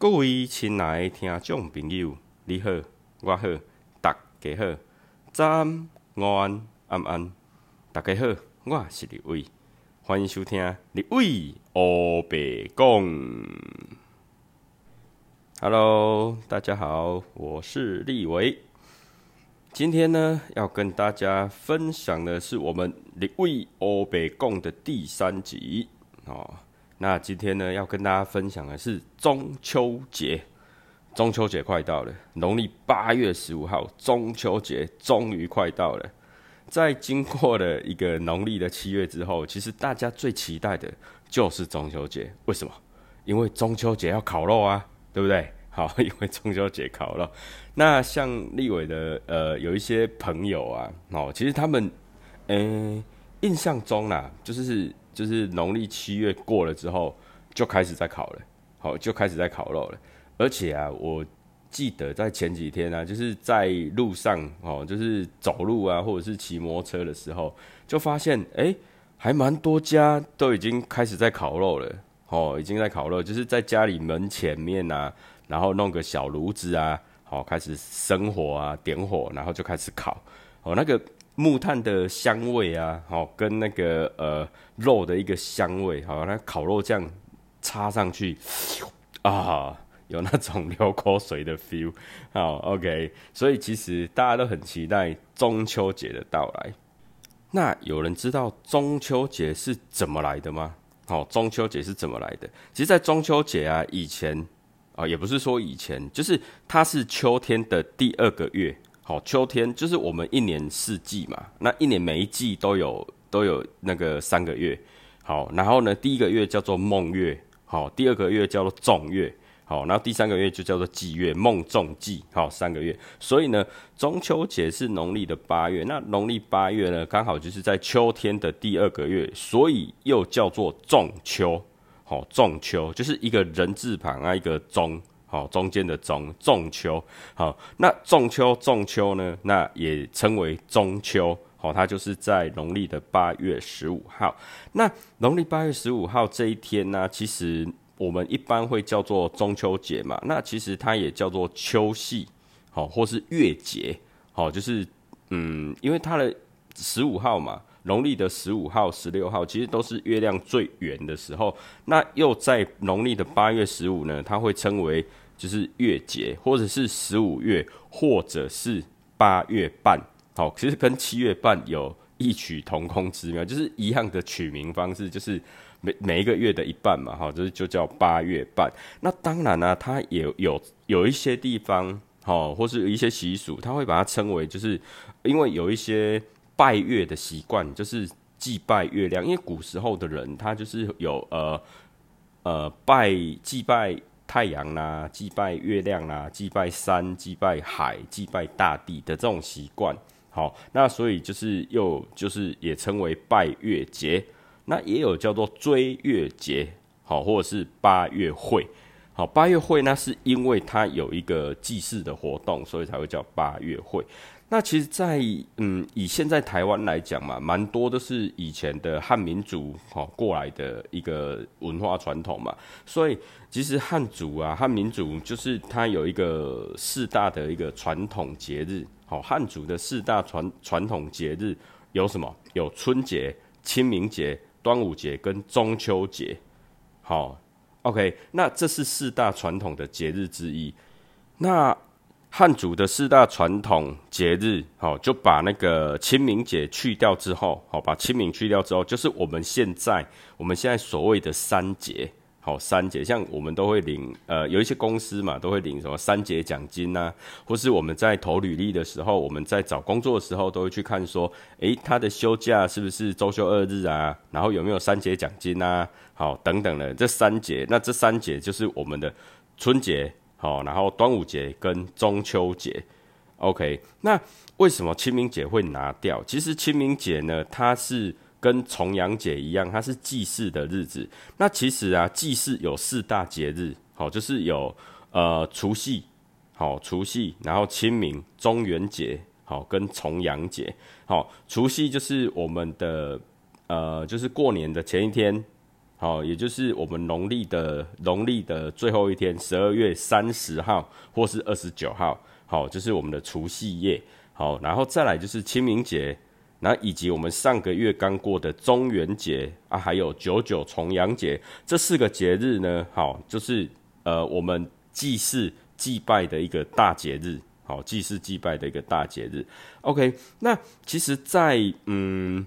各位亲爱的听众朋友，你好，我好，大家好，早安、午安、安，大家好，我是李伟，欢迎收听李伟欧白讲。Hello，大家好，我是立伟。今天呢，要跟大家分享的是我们李伟欧白讲的第三集哦。那今天呢，要跟大家分享的是中秋节。中秋节快到了，农历八月十五号，中秋节终于快到了。在经过了一个农历的七月之后，其实大家最期待的就是中秋节。为什么？因为中秋节要烤肉啊，对不对？好，因为中秋节烤肉。那像立伟的呃，有一些朋友啊，哦，其实他们嗯，印象中啦，就是就是农历七月过了之后，就开始在烤了，好，就开始在烤肉了。而且啊，我记得在前几天啊，就是在路上哦，就是走路啊，或者是骑摩托车的时候，就发现哎，还蛮多家都已经开始在烤肉了，哦，已经在烤肉，就是在家里门前面啊，然后弄个小炉子啊，好，开始生火啊，点火，然后就开始烤，哦，那个木炭的香味啊，好，跟那个呃肉的一个香味，好，那烤肉酱插上去，啊。有那种流口水的 feel，好，OK，所以其实大家都很期待中秋节的到来。那有人知道中秋节是怎么来的吗？好，中秋节是怎么来的？其实，在中秋节啊，以前啊，也不是说以前，就是它是秋天的第二个月。好，秋天就是我们一年四季嘛，那一年每一季都有都有那个三个月。好，然后呢，第一个月叫做孟月，好，第二个月叫做仲月。好，然后第三个月就叫做季月，孟仲季，好，三个月。所以呢，中秋节是农历的八月，那农历八月呢，刚好就是在秋天的第二个月，所以又叫做仲秋。好，仲秋就是一个人字旁啊，一个中，好，中间的中，仲秋。好，那仲秋，仲秋呢，那也称为中秋。好，它就是在农历的八月十五号。那农历八月十五号这一天呢，其实。我们一般会叫做中秋节嘛，那其实它也叫做秋夕，好，或是月节，好，就是嗯，因为它的十五号嘛，农历的十五号、十六号，其实都是月亮最圆的时候。那又在农历的八月十五呢，它会称为就是月节，或者是十五月，或者是八月半，好，其实跟七月半有异曲同工之妙，就是一样的取名方式，就是。每每一个月的一半嘛，哈，就是就叫八月半。那当然呢，它也有有一些地方，哈，或是有一些习俗，它会把它称为，就是因为有一些拜月的习惯，就是祭拜月亮。因为古时候的人，他就是有呃呃拜祭拜太阳啦，祭拜月亮啦，祭拜山，祭拜海，祭拜大地的这种习惯。好，那所以就是又就是也称为拜月节。那也有叫做追月节，好，或者是八月会，好，八月会那是因为它有一个祭祀的活动，所以才会叫八月会。那其实，在嗯，以现在台湾来讲嘛，蛮多都是以前的汉民族好过来的一个文化传统嘛，所以其实汉族啊，汉民族就是它有一个四大的一个传统节日，好，汉族的四大传传统节日有什么？有春节、清明节。端午节跟中秋节，好，OK，那这是四大传统的节日之一。那汉族的四大传统节日，好，就把那个清明节去掉之后，好，把清明去掉之后，就是我们现在我们现在所谓的三节。好，三节像我们都会领，呃，有一些公司嘛，都会领什么三节奖金呐，或是我们在投履历的时候，我们在找工作的时候，都会去看说，诶，他的休假是不是周休二日啊？然后有没有三节奖金啊？好，等等的这三节，那这三节就是我们的春节，好，然后端午节跟中秋节，OK。那为什么清明节会拿掉？其实清明节呢，它是。跟重阳节一样，它是祭祀的日子。那其实啊，祭祀有四大节日，好，就是有呃除夕，好除夕，然后清明、中元节，好跟重阳节，好除夕就是我们的呃，就是过年的前一天，好，也就是我们农历的农历的最后一天，十二月三十号或是二十九号，好，就是我们的除夕夜，好，然后再来就是清明节，那以及我们上个月刚过的中元节啊，还有九九重阳节，这四个节日呢，好，就是呃我们祭祀祭拜的一个大节日，好，祭祀祭拜的一个大节日。OK，那其实，在嗯。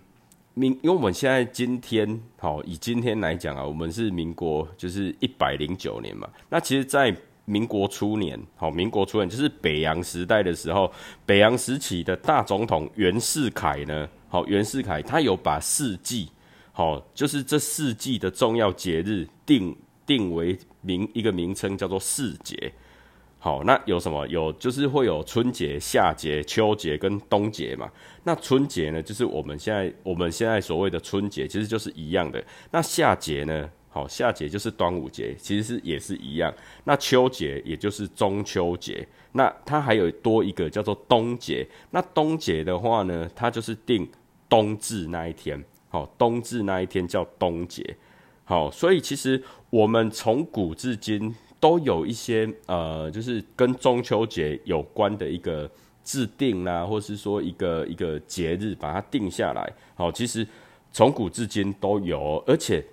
民，因为我们现在今天，好以今天来讲啊，我们是民国，就是一百零九年嘛。那其实，在民国初年，好，民国初年就是北洋时代的时候，北洋时期的大总统袁世凯呢，好，袁世凯他有把四季，好，就是这四季的重要节日定定为名一个名称，叫做四节。好，那有什么？有就是会有春节、夏节、秋节跟冬节嘛。那春节呢，就是我们现在我们现在所谓的春节，其实就是一样的。那夏节呢，好，夏节就是端午节，其实是也是一样。那秋节也就是中秋节，那它还有多一个叫做冬节。那冬节的话呢，它就是定冬至那一天，好，冬至那一天叫冬节。好，所以其实我们从古至今。都有一些呃，就是跟中秋节有关的一个制定啦，或是说一个一个节日把它定下来。好，其实从古至今都有，而且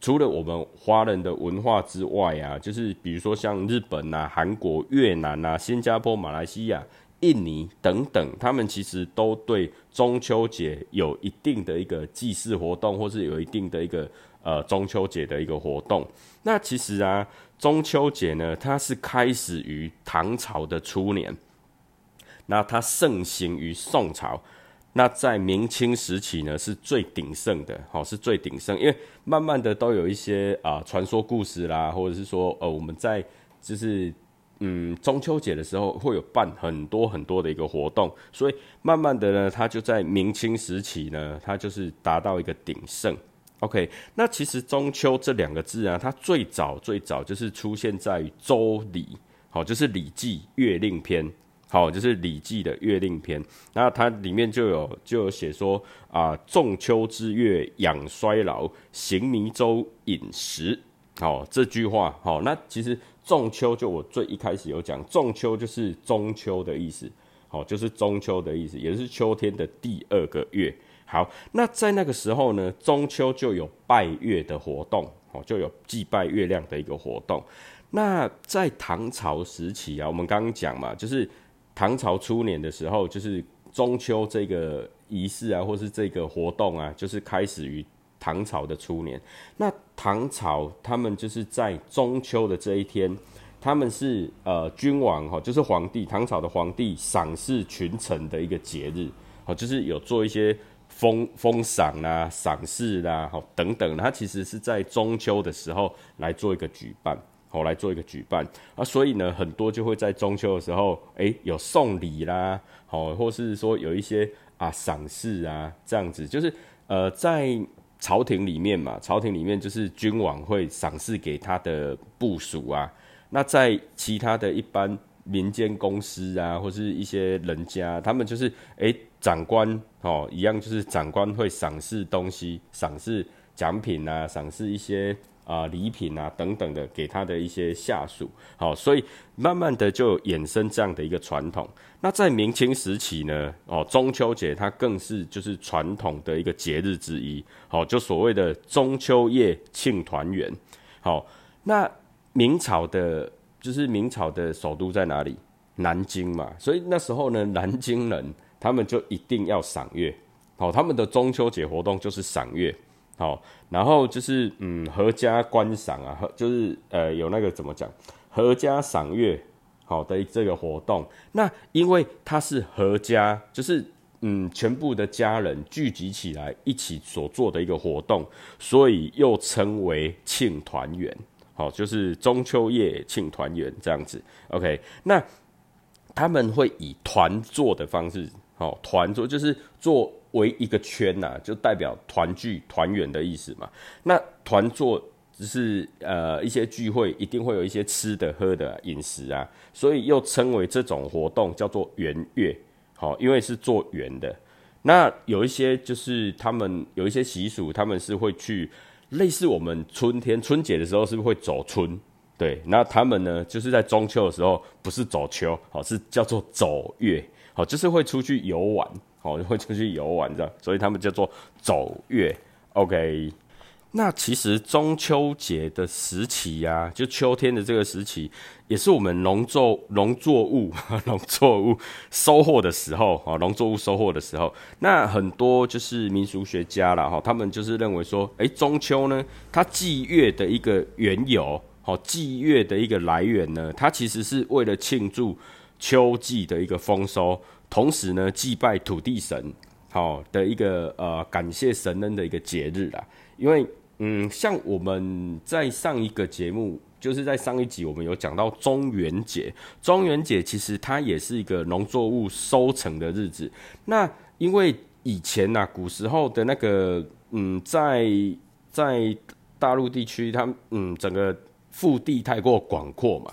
除了我们华人的文化之外啊，就是比如说像日本啊、韩国、越南啊、新加坡、马来西亚、印尼等等，他们其实都对中秋节有一定的一个祭祀活动，或是有一定的一个呃中秋节的一个活动。那其实啊。中秋节呢，它是开始于唐朝的初年，那它盛行于宋朝，那在明清时期呢是最鼎盛的，好是最鼎盛，因为慢慢的都有一些啊传说故事啦，或者是说呃我们在就是嗯中秋节的时候会有办很多很多的一个活动，所以慢慢的呢，它就在明清时期呢，它就是达到一个鼎盛。OK，那其实中秋这两个字啊，它最早最早就是出现在《周礼》，好，就是《礼记·月令篇》，好，就是《礼记》的《月令篇》。那它里面就有就有写说啊，仲秋之月养衰老，行弥周饮食，好这句话，好，那其实仲秋就我最一开始有讲，仲秋就是中秋的意思，好，就是中秋的意思，也是秋天的第二个月。好，那在那个时候呢，中秋就有拜月的活动，哦，就有祭拜月亮的一个活动。那在唐朝时期啊，我们刚刚讲嘛，就是唐朝初年的时候，就是中秋这个仪式啊，或是这个活动啊，就是开始于唐朝的初年。那唐朝他们就是在中秋的这一天，他们是呃君王哈，就是皇帝，唐朝的皇帝赏赐群臣的一个节日，哦，就是有做一些。封封赏啦，赏赐啦，好等等，它其实是在中秋的时候来做一个举办，好来做一个举办。啊，所以呢，很多就会在中秋的时候，哎，有送礼啦，好，或是说有一些啊赏赐啊，这样子，就是呃，在朝廷里面嘛，朝廷里面就是君王会赏赐给他的部属啊，那在其他的一般民间公司啊，或是一些人家，他们就是哎。长官哦，一样就是长官会赏识东西，赏识奖品啊，赏识一些啊礼品啊等等的给他的一些下属。好，所以慢慢的就衍生这样的一个传统。那在明清时期呢，哦，中秋节它更是就是传统的一个节日之一。好，就所谓的中秋夜庆团圆。好，那明朝的，就是明朝的首都在哪里？南京嘛。所以那时候呢，南京人。他们就一定要赏月，好，他们的中秋节活动就是赏月，好，然后就是嗯，合家观赏啊，就是呃，有那个怎么讲，合家赏月，好的这个活动。那因为它是合家，就是嗯，全部的家人聚集起来一起所做的一个活动，所以又称为庆团圆，好，就是中秋夜庆团圆这样子。OK，那他们会以团坐的方式。好，团坐就是坐为一个圈呐，就代表团聚、团圆的意思嘛。那团坐只是呃一些聚会，一定会有一些吃的、喝的、饮食啊，所以又称为这种活动叫做圆月。好，因为是做圆的。那有一些就是他们有一些习俗，他们是会去类似我们春天春节的时候是不是会走春？对，那他们呢，就是在中秋的时候不是走秋，好是叫做走月，好就是会出去游玩，好会出去游玩这样，所以他们叫做走月。OK，那其实中秋节的时期呀，就秋天的这个时期，也是我们农作农作物 农作物收获的时候啊，农作物收获的时候，那很多就是民俗学家了哈，他们就是认为说，哎，中秋呢，它祭月的一个缘由。好，祭月的一个来源呢，它其实是为了庆祝秋季的一个丰收，同时呢，祭拜土地神，好的一个呃感谢神恩的一个节日啦。因为嗯，像我们在上一个节目，就是在上一集我们有讲到中元节，中元节其实它也是一个农作物收成的日子。那因为以前呐，古时候的那个嗯，在在大陆地区，它嗯整个。腹地太过广阔嘛，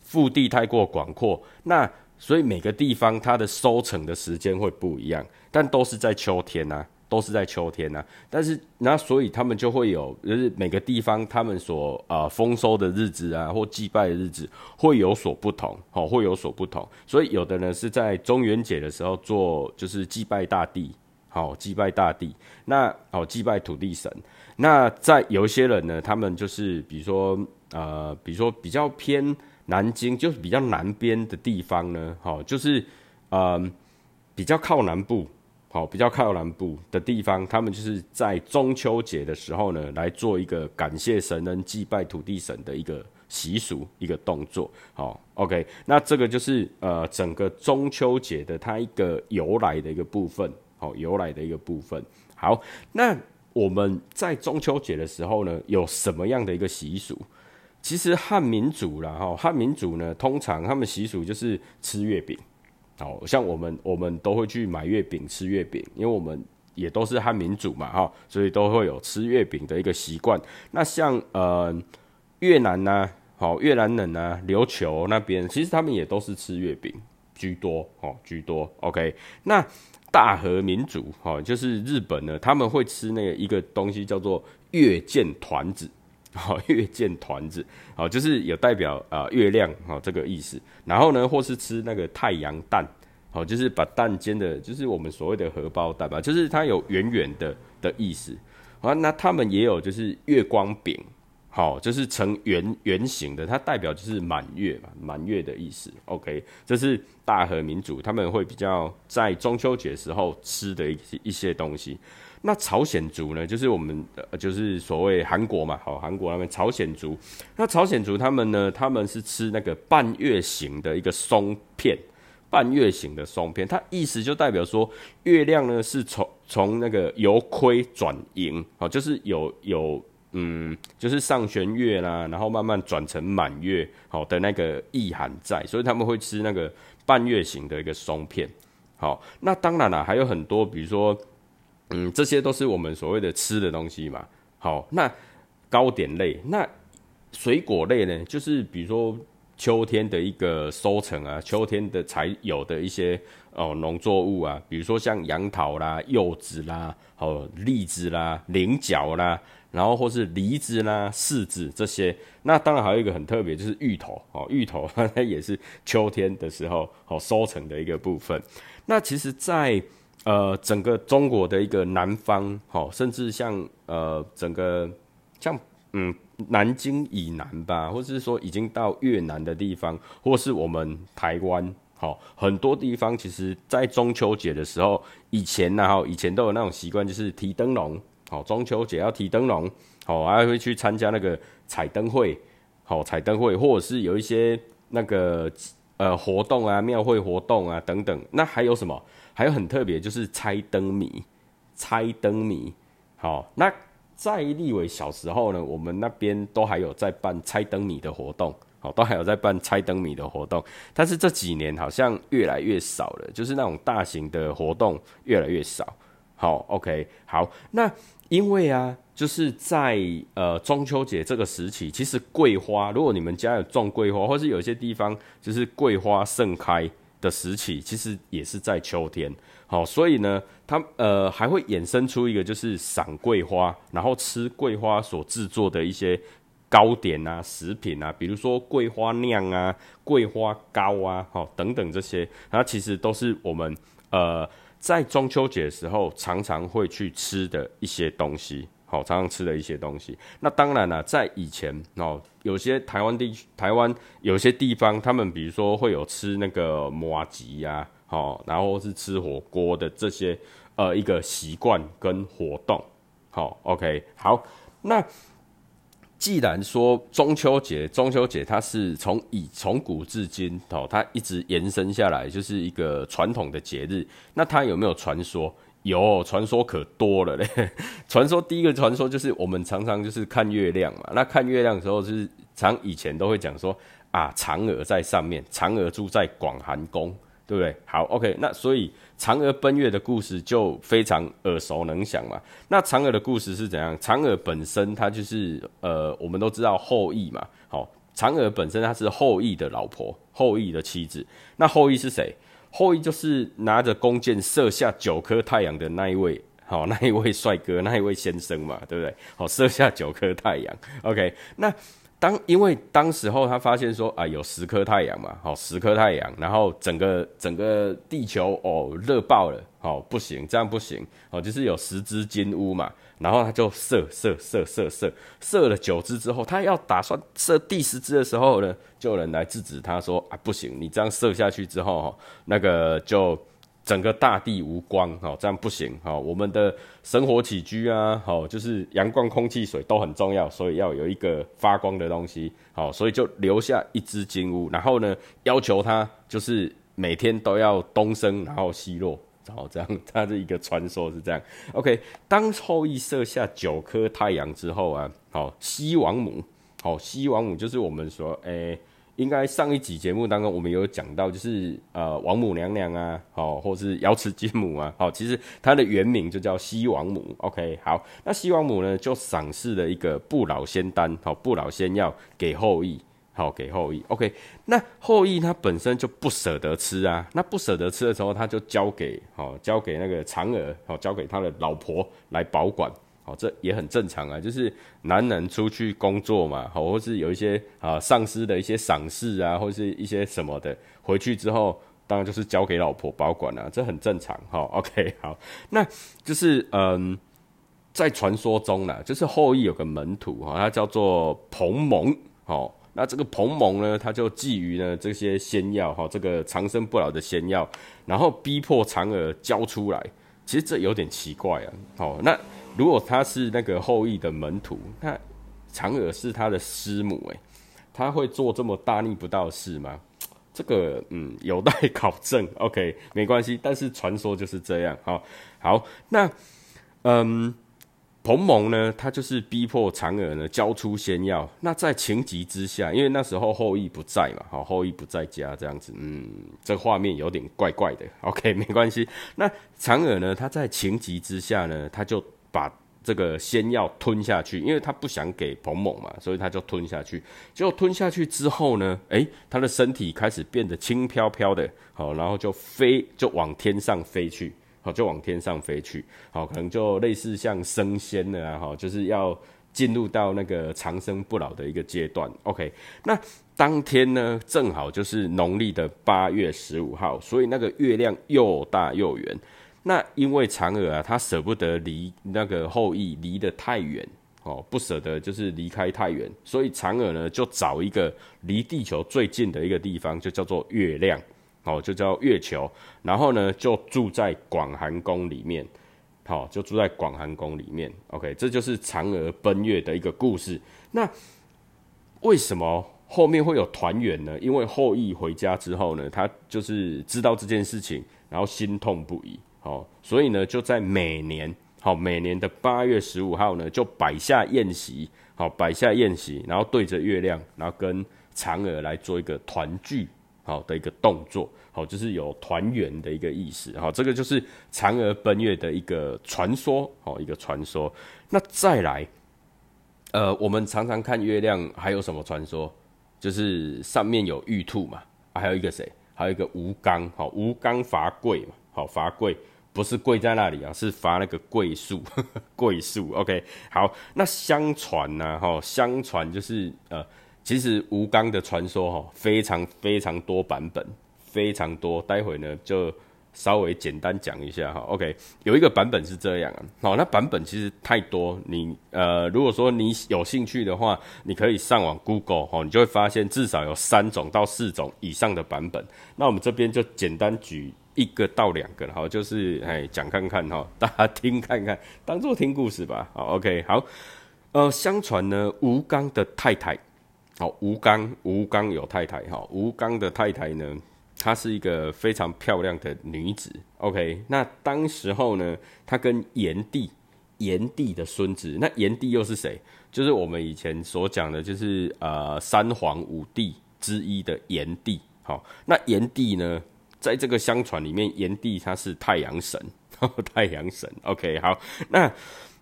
腹地太过广阔，那所以每个地方它的收成的时间会不一样，但都是在秋天呐，都是在秋天啊。但是那所以他们就会有，就是每个地方他们所啊丰收的日子啊，或祭拜的日子会有所不同，哦，会有所不同。所以有的呢是在中元节的时候做，就是祭拜大地，好祭拜大地，那哦祭拜土地神。那在有一些人呢，他们就是比如说。呃，比如说比较偏南京，就是比较南边的地方呢，好，就是呃比较靠南部，好，比较靠南部的地方，他们就是在中秋节的时候呢，来做一个感谢神恩、祭拜土地神的一个习俗、一个动作，好，OK，那这个就是呃整个中秋节的它一个由来的一个部分，好，由来的一个部分，好，那我们在中秋节的时候呢，有什么样的一个习俗？其实汉民族啦，哈，汉民族呢，通常他们习俗就是吃月饼，好像我们我们都会去买月饼吃月饼，因为我们也都是汉民族嘛，哈，所以都会有吃月饼的一个习惯。那像呃越南呢，好越南人呢，琉球那边，其实他们也都是吃月饼居多，哦居多。OK，那大和民族，哈，就是日本呢，他们会吃那个一个东西叫做月见团子。好，月见团子，好，就是有代表啊月亮，好这个意思。然后呢，或是吃那个太阳蛋，好，就是把蛋煎的，就是我们所谓的荷包蛋吧，就是它有圆圆的的意思。好，那他们也有就是月光饼，好，就是呈圆圆形的，它代表就是满月嘛，满月的意思。OK，这是大和民族他们会比较在中秋节时候吃的一些一些东西。那朝鲜族呢，就是我们呃，就是所谓韩国嘛，好，韩国那边朝鲜族。那朝鲜族他们呢，他们是吃那个半月形的一个松片，半月形的松片，它意思就代表说，月亮呢是从从那个由亏转盈，好，就是有有嗯，就是上弦月啦，然后慢慢转成满月，好的那个意涵在，所以他们会吃那个半月形的一个松片。好，那当然了，还有很多，比如说。嗯，这些都是我们所谓的吃的东西嘛。好，那糕点类，那水果类呢？就是比如说秋天的一个收成啊，秋天的才有的一些哦农作物啊，比如说像杨桃啦、柚子啦、哦荔枝啦、菱角啦，然后或是梨子啦、柿子这些。那当然还有一个很特别，就是芋头哦，芋头 它也是秋天的时候好收成的一个部分。那其实，在呃，整个中国的一个南方，好，甚至像呃，整个像嗯，南京以南吧，或者是说已经到越南的地方，或是我们台湾，好，很多地方其实，在中秋节的时候，以前呢，哈，以前都有那种习惯，就是提灯笼，好，中秋节要提灯笼，好，还会去参加那个彩灯会，好，彩灯会，或者是有一些那个呃活动啊，庙会活动啊等等，那还有什么？还有很特别，就是猜灯谜，猜灯谜。好，那在立伟小时候呢，我们那边都还有在办猜灯谜的活动，好，都还有在办猜灯谜的活动。但是这几年好像越来越少了，就是那种大型的活动越来越少。好，OK，好，那因为啊，就是在呃中秋节这个时期，其实桂花，如果你们家有种桂花，或是有些地方就是桂花盛开。的时期，其实也是在秋天。好，所以呢，它呃还会衍生出一个就是赏桂花，然后吃桂花所制作的一些糕点啊、食品啊，比如说桂花酿啊、桂花糕啊，好等等这些，它其实都是我们呃在中秋节的时候常常会去吃的一些东西。好，常常吃的一些东西。那当然了，在以前哦，有些台湾地区、台湾有些地方，他们比如说会有吃那个麻吉呀，好，然后是吃火锅的这些呃一个习惯跟活动。好，OK，好。那既然说中秋节，中秋节它是从以从古至今哦，它一直延伸下来，就是一个传统的节日。那它有没有传说？有传说可多了嘞，传说第一个传说就是我们常常就是看月亮嘛，那看月亮的时候就是常以前都会讲说啊，嫦娥在上面，嫦娥住在广寒宫，对不对？好，OK，那所以嫦娥奔月的故事就非常耳熟能详嘛。那嫦娥的故事是怎样？嫦娥本身她就是呃，我们都知道后羿嘛，好，嫦娥本身她是后羿的老婆，后羿的妻子。那后羿是谁？后羿就是拿着弓箭射下九颗太阳的那一位，好，那一位帅哥，那一位先生嘛，对不对？好，射下九颗太阳。OK，那当因为当时候他发现说啊，有十颗太阳嘛，好，十颗太阳，然后整个整个地球哦热爆了，好，不行，这样不行，哦，就是有十只金乌嘛。然后他就射射射射射射了九只之后，他要打算射第十只的时候呢，就有人来制止他说：“啊，不行，你这样射下去之后，那个就整个大地无光，哈，这样不行，哈，我们的生活起居啊，好，就是阳光、空气、水都很重要，所以要有一个发光的东西，好，所以就留下一只金乌，然后呢，要求他就是每天都要东升，然后西落。”好，这样，它的一个传说是这样。OK，当后羿射下九颗太阳之后啊，好，西王母，好，西王母就是我们说，诶，应该上一集节目当中我们有讲到，就是呃，王母娘娘啊，好，或是瑶池金母啊，好，其实它的原名就叫西王母。OK，好，那西王母呢，就赏赐了一个不老仙丹，好，不老仙药给后羿。好，给后羿。OK，那后羿他本身就不舍得吃啊，那不舍得吃的时候，他就交给好，交给那个嫦娥，好，交给他的老婆来保管。好，这也很正常啊，就是男人出去工作嘛，好，或是有一些啊上司的一些赏识啊，或是一些什么的，回去之后当然就是交给老婆保管了，这很正常。好，OK，好，那就是嗯，在传说中呢，就是后羿有个门徒哈，他叫做彭蒙，好。那这个彭蒙呢，他就觊觎呢这些仙药哈，这个长生不老的仙药，然后逼迫嫦娥交出来。其实这有点奇怪啊。好，那如果他是那个后羿的门徒，那嫦娥是他的师母，诶，他会做这么大逆不道的事吗？这个嗯，有待考证。OK，没关系，但是传说就是这样。好，好，那嗯。彭蒙呢，他就是逼迫嫦娥呢交出仙药。那在情急之下，因为那时候后羿不在嘛，好，后羿不在家，这样子，嗯，这画面有点怪怪的。OK，没关系。那嫦娥呢，他在情急之下呢，他就把这个仙药吞下去，因为他不想给彭蒙嘛，所以他就吞下去。结果吞下去之后呢，诶，他的身体开始变得轻飘飘的，好，然后就飞，就往天上飞去。好，就往天上飞去。好，可能就类似像升仙的啊，哈，就是要进入到那个长生不老的一个阶段。OK，那当天呢，正好就是农历的八月十五号，所以那个月亮又大又圆。那因为嫦娥啊，她舍不得离那个后羿离得太远，哦，不舍得就是离开太远，所以嫦娥呢就找一个离地球最近的一个地方，就叫做月亮。好，就叫月球，然后呢，就住在广寒宫里面。好，就住在广寒宫里面。OK，这就是嫦娥奔月的一个故事。那为什么后面会有团圆呢？因为后羿回家之后呢，他就是知道这件事情，然后心痛不已。好，所以呢，就在每年好每年的八月十五号呢，就摆下宴席。好，摆下宴席，然后对着月亮，然后跟嫦娥来做一个团聚。好的一个动作，好，就是有团圆的一个意思，好，这个就是嫦娥奔月的一个传说，好，一个传说。那再来，呃，我们常常看月亮，还有什么传说？就是上面有玉兔嘛，还有一个谁？还有一个吴刚，好，吴刚伐桂嘛，好，伐桂不是跪在那里啊，是伐那个桂树，桂树。OK，好，那相传呢，哈，相传就是呃，其实吴刚的传说哈，非常非常多版本，非常多，待会呢就。稍微简单讲一下哈，OK，有一个版本是这样啊，好，那版本其实太多，你呃，如果说你有兴趣的话，你可以上网 Google 哈，你就会发现至少有三种到四种以上的版本。那我们这边就简单举一个到两个，好，就是哎讲看看哈，大家听看看，当做听故事吧。好，OK，好，呃，相传呢，吴刚的太太，好，吴刚，吴刚有太太哈，吴刚的太太呢。她是一个非常漂亮的女子，OK。那当时候呢，她跟炎帝，炎帝的孙子，那炎帝又是谁？就是我们以前所讲的，就是呃三皇五帝之一的炎帝。好，那炎帝呢，在这个相传里面，炎帝他是太阳神，太阳神。OK，好，那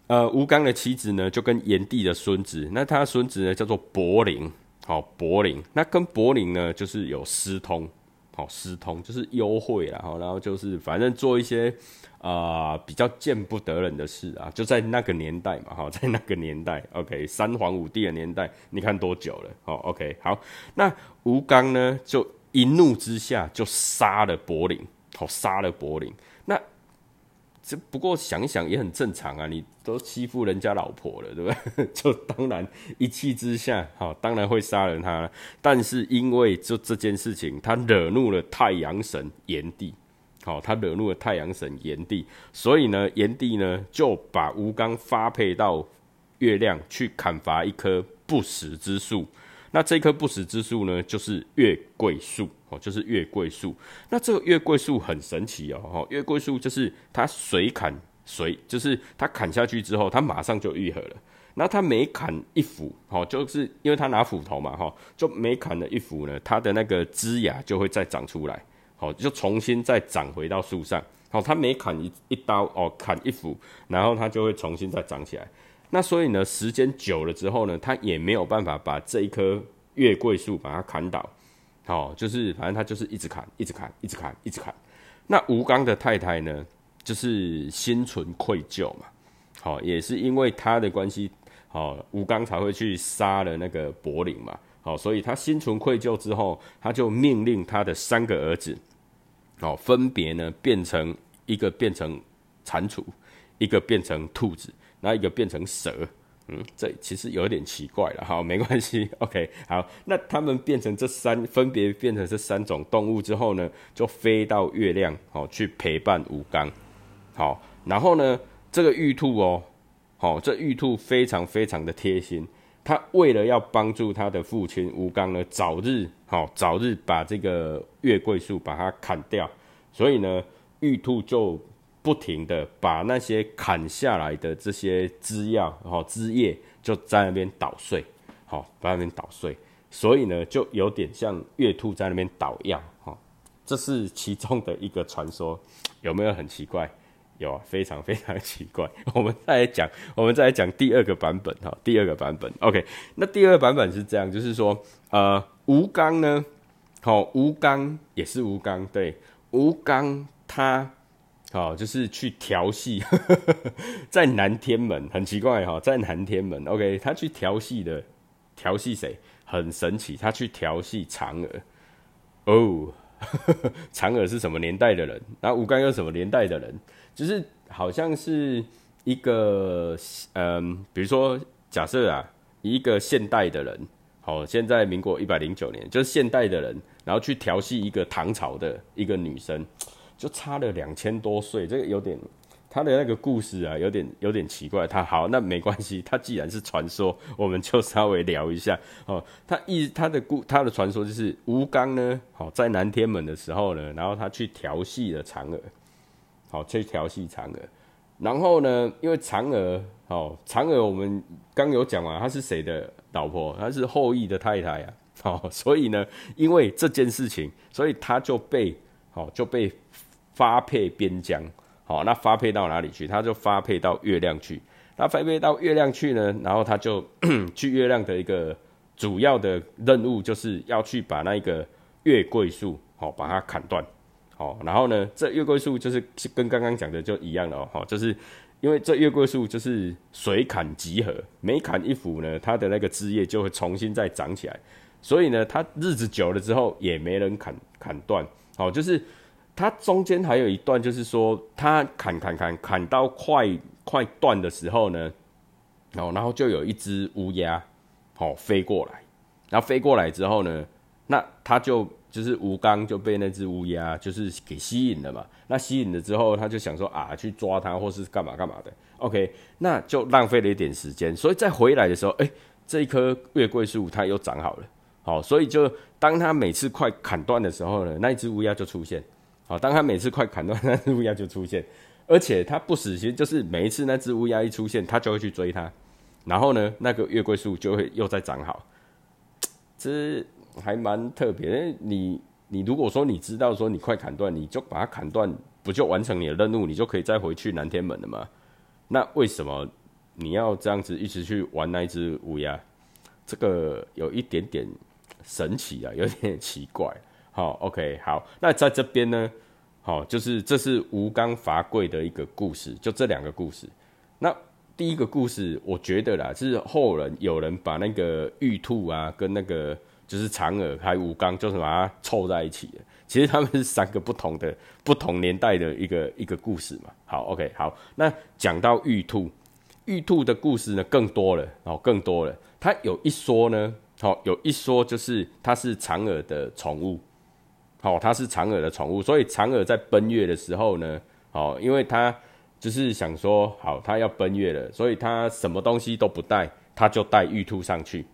呃吴刚的妻子呢，就跟炎帝的孙子，那他孙子呢叫做柏林，好柏林，那跟柏林呢就是有私通。好，私通就是优惠啦，好，然后就是反正做一些啊比较见不得人的事啊，就在那个年代嘛，哈，在那个年代，OK，三皇五帝的年代，你看多久了？好，OK，好，那吴刚呢，就一怒之下就杀了柏林，好，杀了柏林，那。这不过想想也很正常啊，你都欺负人家老婆了，对不对？就当然一气之下，好，当然会杀了他。但是因为就这件事情，他惹怒了太阳神炎帝，好，他惹怒了太阳神炎帝，所以呢，炎帝呢就把吴刚发配到月亮去砍伐一棵不死之树。那这棵不死之树呢，就是月桂树哦，就是月桂树。那这个月桂树很神奇哦，哈，月桂树就是它随砍随，就是它砍下去之后，它马上就愈合了。那它每砍一斧，哦，就是因为它拿斧头嘛，哈，就每砍了一斧呢，它的那个枝芽就会再长出来，好，就重新再长回到树上。好，它每砍一一刀，哦，砍一斧，然后它就会重新再长起来。那所以呢，时间久了之后呢，它也没有办法把这一棵月桂树把它砍倒，好，就是反正他就是一直砍，一直砍，一直砍，一直砍。那吴刚的太太呢，就是心存愧疚嘛，好，也是因为他的关系，好，吴刚才会去杀了那个柏林嘛，好，所以他心存愧疚之后，他就命令他的三个儿子，好，分别呢变成一个变成蟾蜍，一个变成兔子。那一个变成蛇，这其实有点奇怪了，好，没关系，OK，好，那他们变成这三，分别变成这三种动物之后呢，就飞到月亮，哦，去陪伴吴刚，好，然后呢，这个玉兔哦，好，这玉兔非常非常的贴心，他为了要帮助他的父亲吴刚呢，早日，好，早日把这个月桂树把它砍掉，所以呢，玉兔就。不停的把那些砍下来的这些枝叶，然枝叶就在那边捣碎，好，在那边捣碎，所以呢，就有点像月兔在那边捣药，哈，这是其中的一个传说，有没有很奇怪？有，啊非常非常奇怪。我们再来讲，我们再来讲第二个版本，哈，第二个版本，OK，那第二个版本是这样，就是说，呃，吴刚呢，好，吴刚也是吴刚，对，吴刚他。好，就是去调戏，在南天门很奇怪哈，在南天门，OK，他去调戏的，调戏谁？很神奇，他去调戏嫦娥。哦，嫦娥是什么年代的人？然后吴刚又什么年代的人？就是好像是一个，嗯，比如说假设啊，一个现代的人，好，现在民国一百零九年，就是现代的人，然后去调戏一个唐朝的一个女生。就差了两千多岁，这个有点，他的那个故事啊，有点有点奇怪。他好，那没关系，他既然是传说，我们就稍微聊一下哦。他一他的故他的传说就是吴刚呢，好在南天门的时候呢，然后他去调戏了嫦娥，好去调戏嫦娥，然后呢，因为嫦娥，好嫦娥我们刚有讲完，她是谁的老婆？她是后羿的太太啊，好，所以呢，因为这件事情，所以他就被好就被。发配边疆，好，那发配到哪里去？他就发配到月亮去。那发配到月亮去呢？然后他就 去月亮的一个主要的任务，就是要去把那个月桂树，好把它砍断，好，然后呢，这月桂树就是跟刚刚讲的就一样了哦，就是因为这月桂树就是水砍集合，每砍一幅呢，它的那个枝叶就会重新再长起来，所以呢，它日子久了之后也没人砍砍断，好，就是它中间还有一段，就是说它砍砍砍砍到快快断的时候呢，哦，然后就有一只乌鸦，好飞过来。然后飞过来之后呢，那他就就是吴刚就被那只乌鸦就是给吸引了嘛。那吸引了之后，他就想说啊，去抓它或是干嘛干嘛的。OK，那就浪费了一点时间。所以再回来的时候，哎，这一棵月桂树它又长好了。好，所以就当他每次快砍断的时候呢，那一只乌鸦就出现。好，当他每次快砍断，那只乌鸦就出现，而且他不死心，就是每一次那只乌鸦一出现，他就会去追它。然后呢，那个月桂树就会又再长好。这还蛮特别，你你如果说你知道说你快砍断，你就把它砍断，不就完成你的任务，你就可以再回去南天门了吗？那为什么你要这样子一直去玩那只乌鸦？这个有一点点神奇啊，有点奇怪。好，OK，好，那在这边呢，好，就是这是吴刚伐桂的一个故事，就这两个故事。那第一个故事，我觉得啦，是后人有人把那个玉兔啊，跟那个就是嫦娥还有吴刚，就是把它凑在一起的。其实他们是三个不同的、不同年代的一个一个故事嘛。好，OK，好，那讲到玉兔，玉兔的故事呢更多了哦，更多了。它有一说呢，好，有一说就是它是嫦娥的宠物，好，它是嫦娥的宠物，所以嫦娥在奔月的时候呢，哦，因为它。就是想说，好，他要奔月了，所以他什么东西都不带，他就带玉兔上去，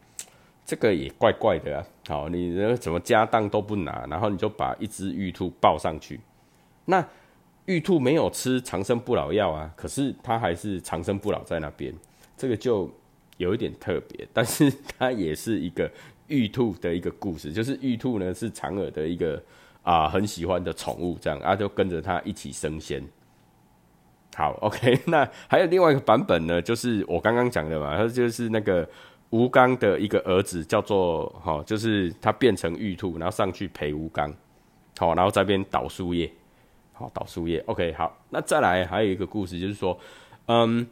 这个也怪怪的啊。好，你呢怎么家当都不拿，然后你就把一只玉兔抱上去，那玉兔没有吃长生不老药啊，可是它还是长生不老在那边，这个就有一点特别，但是它也是一个玉兔的一个故事，就是玉兔呢是嫦娥的一个啊很喜欢的宠物，这样啊就跟着它一起升仙。好，OK，那还有另外一个版本呢，就是我刚刚讲的嘛，他就是那个吴刚的一个儿子，叫做哈，就是他变成玉兔，然后上去陪吴刚，好，然后在边倒树叶，好，倒树叶，OK，好，那再来还有一个故事，就是说，嗯，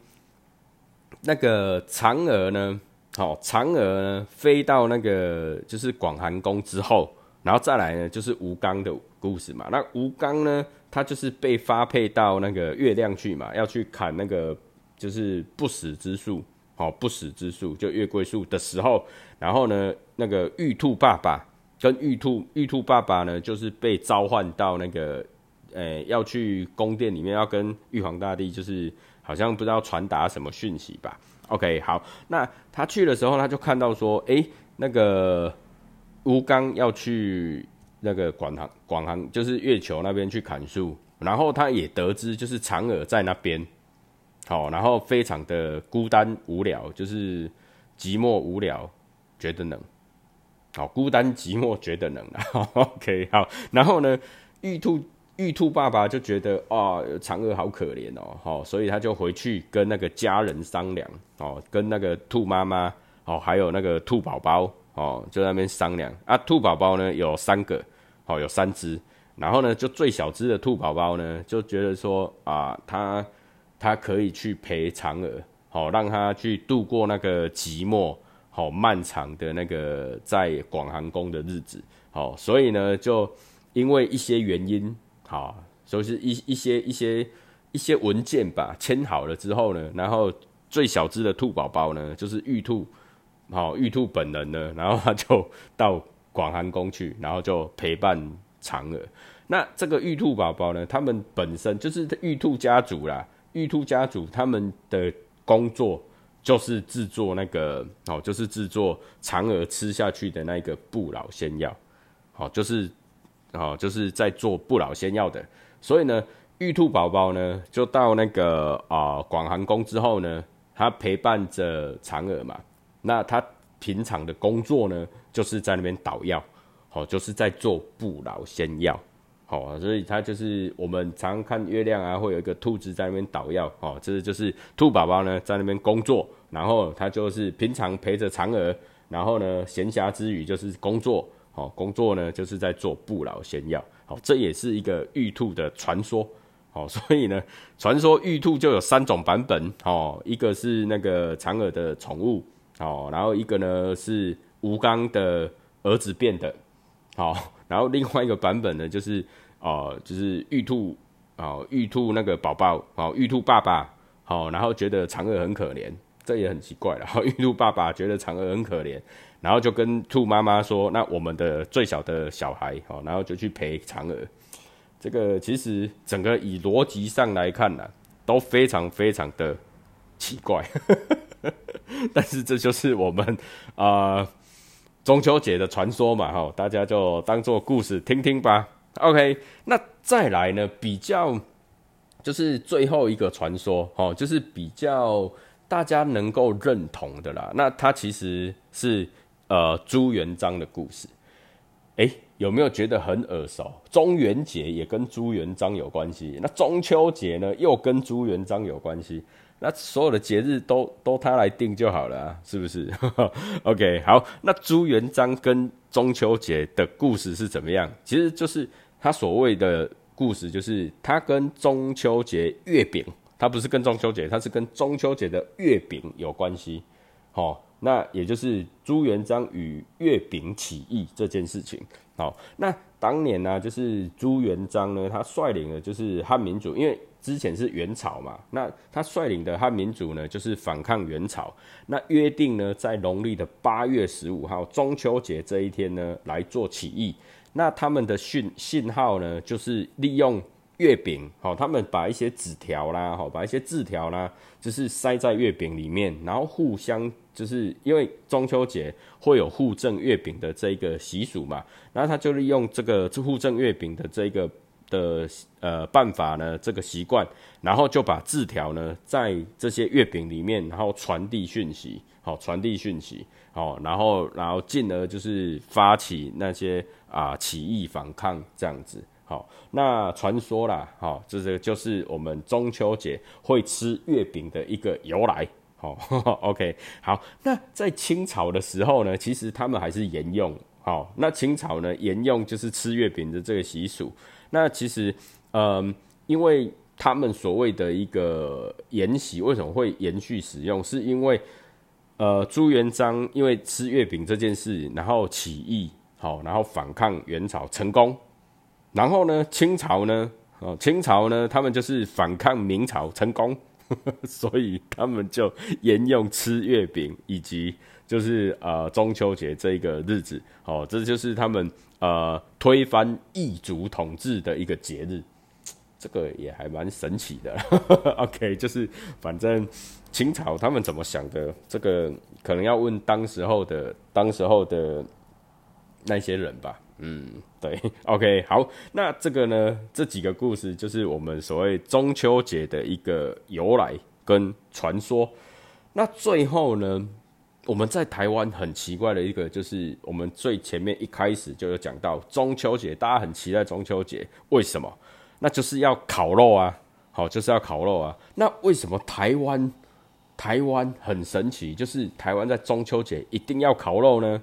那个嫦娥呢，好，嫦娥呢飞到那个就是广寒宫之后，然后再来呢就是吴刚的故事嘛，那吴刚呢？他就是被发配到那个月亮去嘛，要去砍那个就是不死之树，哦，不死之树就月桂树的时候，然后呢，那个玉兔爸爸跟玉兔玉兔爸爸呢，就是被召唤到那个，诶，要去宫殿里面，要跟玉皇大帝，就是好像不知道传达什么讯息吧。OK，好，那他去的时候，他就看到说，诶，那个吴刚要去。那个广航广航就是月球那边去砍树，然后他也得知就是嫦娥在那边，好，然后非常的孤单无聊，就是寂寞无聊，觉得冷，好，孤单寂寞觉得冷。OK，好，然后呢，玉兔玉兔爸爸就觉得啊，嫦娥好可怜哦，好，所以他就回去跟那个家人商量，哦，跟那个兔妈妈，哦，还有那个兔宝宝。哦，就在那边商量啊，兔宝宝呢有三个，哦，有三只，然后呢，就最小只的兔宝宝呢，就觉得说啊，他他可以去陪嫦娥，好，让他去度过那个寂寞，好漫长的那个在广寒宫的日子，好，所以呢，就因为一些原因，好，就是一一些一些一些文件吧，签好了之后呢，然后最小只的兔宝宝呢，就是玉兔。好，玉兔本人呢，然后他就到广寒宫去，然后就陪伴嫦娥。那这个玉兔宝宝呢，他们本身就是玉兔家族啦。玉兔家族他们的工作就是制作那个，哦，就是制作嫦娥吃下去的那个不老仙药。好，就是，哦，就是在做不老仙药的。所以呢，玉兔宝宝呢，就到那个啊广寒宫之后呢，他陪伴着嫦娥嘛。那他平常的工作呢，就是在那边捣药，好，就是在做不老仙药，好，所以他就是我们常看月亮啊，会有一个兔子在那边捣药，哦，这就是兔宝宝呢在那边工作，然后他就是平常陪着嫦娥，然后呢闲暇之余就是工作，好，工作呢就是在做不老仙药。好，这也是一个玉兔的传说。好，所以呢，传说玉兔就有三种版本。哦，一个是那个嫦娥的宠物。哦，然后一个呢是吴刚的儿子变的。好，然后另外一个版本呢就是哦，就是玉兔哦，玉兔那个宝宝哦，玉兔爸爸好，然后觉得嫦娥很可怜。这也很奇怪了。然后玉兔爸爸觉得嫦娥很可怜，然后就跟兔妈妈说：“那我们的最小的小孩，哦，然后就去陪嫦娥。”这个其实整个以逻辑上来看呢，都非常非常的奇怪。但是这就是我们啊中秋节的传说嘛，哈，大家就当做故事听听吧。OK，那再来呢，比较就是最后一个传说，哦，就是比较。大家能够认同的啦，那它其实是呃朱元璋的故事，哎，有没有觉得很耳熟？中元节也跟朱元璋有关系，那中秋节呢又跟朱元璋有关系，那所有的节日都都他来定就好了啊，是不是？OK，好，那朱元璋跟中秋节的故事是怎么样？其实就是他所谓的故事，就是他跟中秋节月饼。它不是跟中秋节，它是跟中秋节的月饼有关系，好，那也就是朱元璋与月饼起义这件事情。好，那当年呢，就是朱元璋呢，他率领的就是汉民族，因为之前是元朝嘛，那他率领的汉民族呢，就是反抗元朝，那约定呢，在农历的八月十五号中秋节这一天呢，来做起义。那他们的讯信号呢，就是利用。月饼，好，他们把一些纸条啦，好，把一些字条啦，就是塞在月饼里面，然后互相，就是因为中秋节会有互赠月饼的这个习俗嘛，然后他就利用这个互赠月饼的这个的呃办法呢，这个习惯，然后就把字条呢在这些月饼里面，然后传递讯息，好，传递讯息，好，然后然后进而就是发起那些啊起义反抗这样子。好，那传说啦，好，这个就是我们中秋节会吃月饼的一个由来。好，OK，好，那在清朝的时候呢，其实他们还是沿用。好，那清朝呢沿用就是吃月饼的这个习俗。那其实，嗯，因为他们所谓的一个沿袭，为什么会延续使用？是因为，呃，朱元璋因为吃月饼这件事，然后起义，好，然后反抗元朝成功。然后呢，清朝呢，哦，清朝呢，他们就是反抗明朝成功，所以他们就沿用吃月饼，以及就是呃中秋节这个日子，哦，这就是他们呃推翻异族统治的一个节日，这个也还蛮神奇的。OK，就是反正清朝他们怎么想的，这个可能要问当时候的当时候的那些人吧。嗯，对，OK，好，那这个呢，这几个故事就是我们所谓中秋节的一个由来跟传说。那最后呢，我们在台湾很奇怪的一个，就是我们最前面一开始就有讲到中秋节，大家很期待中秋节，为什么？那就是要烤肉啊，好，就是要烤肉啊。那为什么台湾台湾很神奇，就是台湾在中秋节一定要烤肉呢？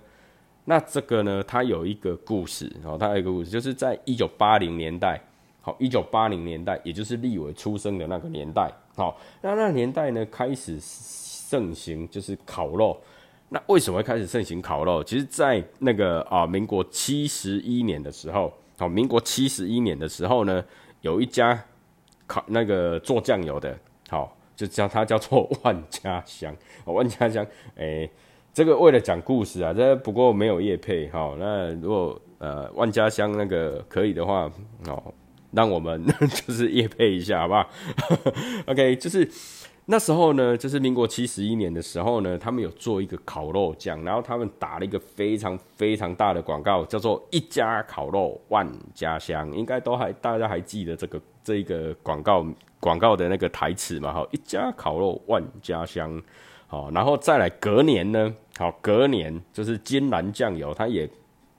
那这个呢，它有一个故事，哦，它有一个故事，就是在一九八零年代，好，一九八零年代，也就是立伟出生的那个年代，好，那那年代呢，开始盛行就是烤肉。那为什么会开始盛行烤肉？其实，在那个啊，民国七十一年的时候，好，民国七十一年的时候呢，有一家烤那个做酱油的，好，就叫它叫做万家香，万家香，诶。这个为了讲故事啊，这不过没有叶配哈。那如果呃万家香那个可以的话哦，让我们 就是叶配一下好不好？OK，就是那时候呢，就是民国七十一年的时候呢，他们有做一个烤肉酱，然后他们打了一个非常非常大的广告，叫做“一家烤肉万家香”，应该都还大家还记得这个这一个广告广告的那个台词嘛？哈，“一家烤肉万家香”。好，然后再来隔年呢？好，隔年就是金兰酱油，它也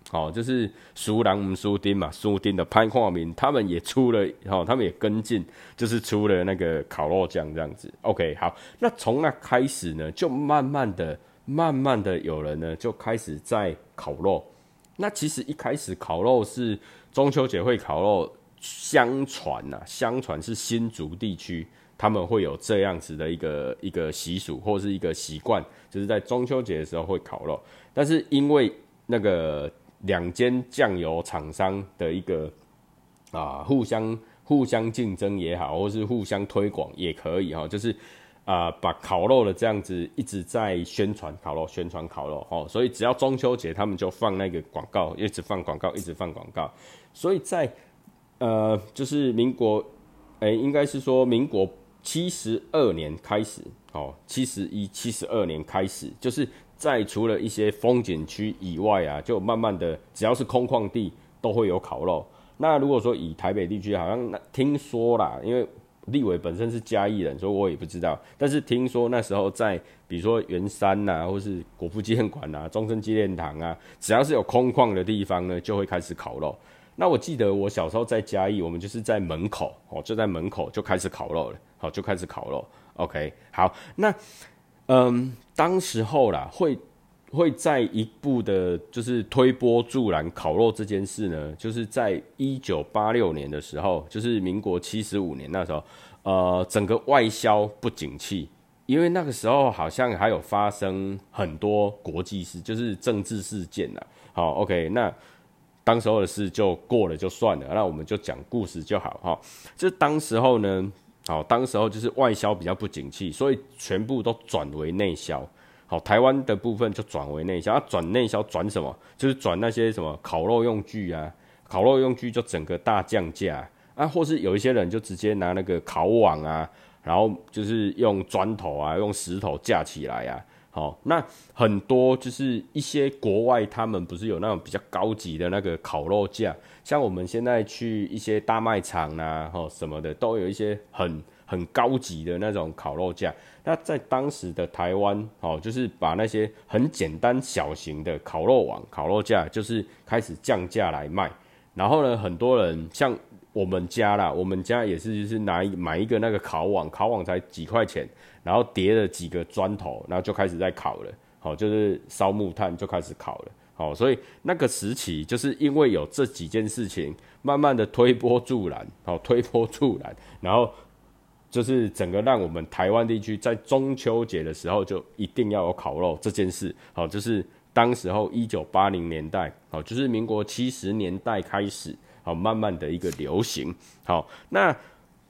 好，就是苏兰姆苏丁嘛，苏丁的潘化明他们也出了，好，他们也跟进，就是出了那个烤肉酱这样子。OK，好，那从那开始呢，就慢慢的、慢慢的有人呢就开始在烤肉，那其实一开始烤肉是中秋节会烤肉，相传呐，相传是新竹地区他们会有这样子的一个一个习俗或是一个习惯，就是在中秋节的时候会烤肉。但是因为那个两间酱油厂商的一个啊互相互相竞争也好，或是互相推广也可以哈，就是。啊，把烤肉的这样子一直在宣传烤肉，宣传烤肉哦，所以只要中秋节，他们就放那个广告，一直放广告，一直放广告。所以在呃，就是民国，哎，应该是说民国七十二年开始，哦，七十一、七十二年开始，就是在除了一些风景区以外啊，就慢慢的，只要是空旷地都会有烤肉。那如果说以台北地区，好像听说啦，因为。立伟本身是嘉义人，所以我也不知道。但是听说那时候在，比如说圆山呐，或是国父纪念馆呐、中正纪念堂啊，只要是有空旷的地方呢，就会开始烤肉。那我记得我小时候在嘉义，我们就是在门口哦，就在门口就开始烤肉了，好就开始烤肉。OK，好，那嗯，当时候啦会。会在一步的，就是推波助澜烤肉这件事呢，就是在一九八六年的时候，就是民国七十五年那时候，呃，整个外销不景气，因为那个时候好像还有发生很多国际事，就是政治事件呐。好，OK，那当时候的事就过了就算了，那我们就讲故事就好哈。就当时候呢，好，当时候就是外销比较不景气，所以全部都转为内销。好，台湾的部分就转为内销，啊，转内销转什么？就是转那些什么烤肉用具啊，烤肉用具就整个大降价啊，或是有一些人就直接拿那个烤网啊，然后就是用砖头啊，用石头架起来啊。好，那很多就是一些国外他们不是有那种比较高级的那个烤肉架，像我们现在去一些大卖场啊，吼什么的，都有一些很。很高级的那种烤肉架，那在当时的台湾，哦，就是把那些很简单小型的烤肉网、烤肉架，就是开始降价来卖。然后呢，很多人像我们家啦，我们家也是，就是拿买一个那个烤网，烤网才几块钱，然后叠了几个砖头，然后就开始在烤了。好，就是烧木炭就开始烤了。好，所以那个时期就是因为有这几件事情，慢慢的推波助澜，好，推波助澜，然后。就是整个让我们台湾地区在中秋节的时候就一定要有烤肉这件事，好，就是当时候一九八零年代，好，就是民国七十年代开始，好，慢慢的一个流行，好，那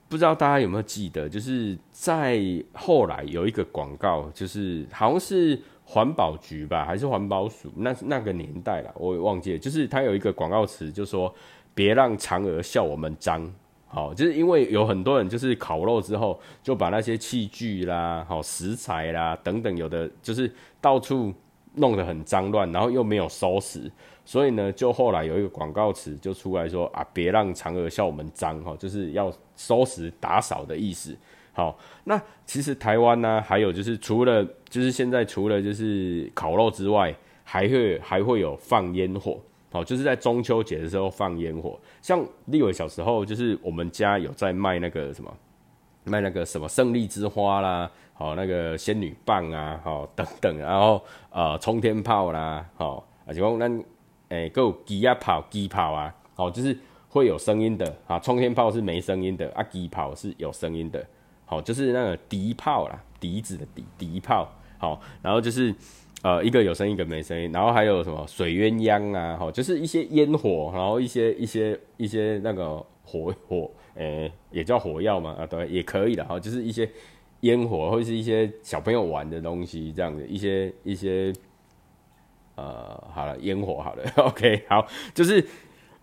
不知道大家有没有记得，就是在后来有一个广告，就是好像是环保局吧，还是环保署，那那个年代了，我也忘记了，就是它有一个广告词，就说别让嫦娥笑我们脏。好，就是因为有很多人就是烤肉之后就把那些器具啦、好食材啦等等，有的就是到处弄得很脏乱，然后又没有收拾，所以呢，就后来有一个广告词就出来说啊，别让嫦娥笑我们脏哈，就是要收拾打扫的意思。好，那其实台湾呢，还有就是除了就是现在除了就是烤肉之外，还会还会有放烟火。好，就是在中秋节的时候放烟火，像立伟小时候，就是我们家有在卖那个什么，卖那个什么胜利之花啦，好那个仙女棒啊，好等等，然后呃冲天炮啦，好啊，就讲咱诶，够机啊炮、机炮啊，好就是会有声音的啊，冲天炮是没声音的啊，机炮是有声音的，好就是那个笛炮啦，笛子的笛笛炮，好，然后就是。呃，一个有声音，一个没声音，然后还有什么水鸳鸯啊，哈，就是一些烟火，然后一些一些一些那个火火，诶，也叫火药嘛，啊，对，也可以的，哈，就是一些烟火或者是一些小朋友玩的东西，这样的一些一些，呃，好了，烟火好了，OK，好，就是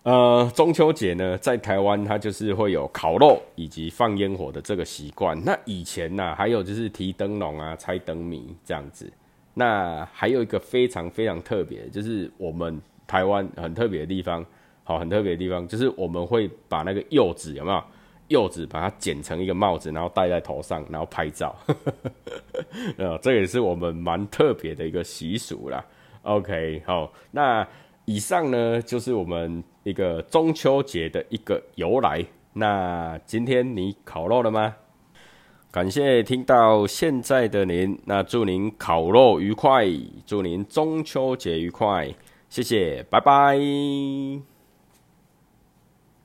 呃，中秋节呢，在台湾它就是会有烤肉以及放烟火的这个习惯。那以前呢，还有就是提灯笼啊、猜灯谜这样子。那还有一个非常非常特别，就是我们台湾很特别的地方，好，很特别的地方，就是我们会把那个柚子有没有？柚子把它剪成一个帽子，然后戴在头上，然后拍照，呃，这也是我们蛮特别的一个习俗啦。OK，好，那以上呢就是我们一个中秋节的一个由来。那今天你烤肉了吗？感谢听到现在的您，那祝您烤肉愉快，祝您中秋节愉快，谢谢，拜拜。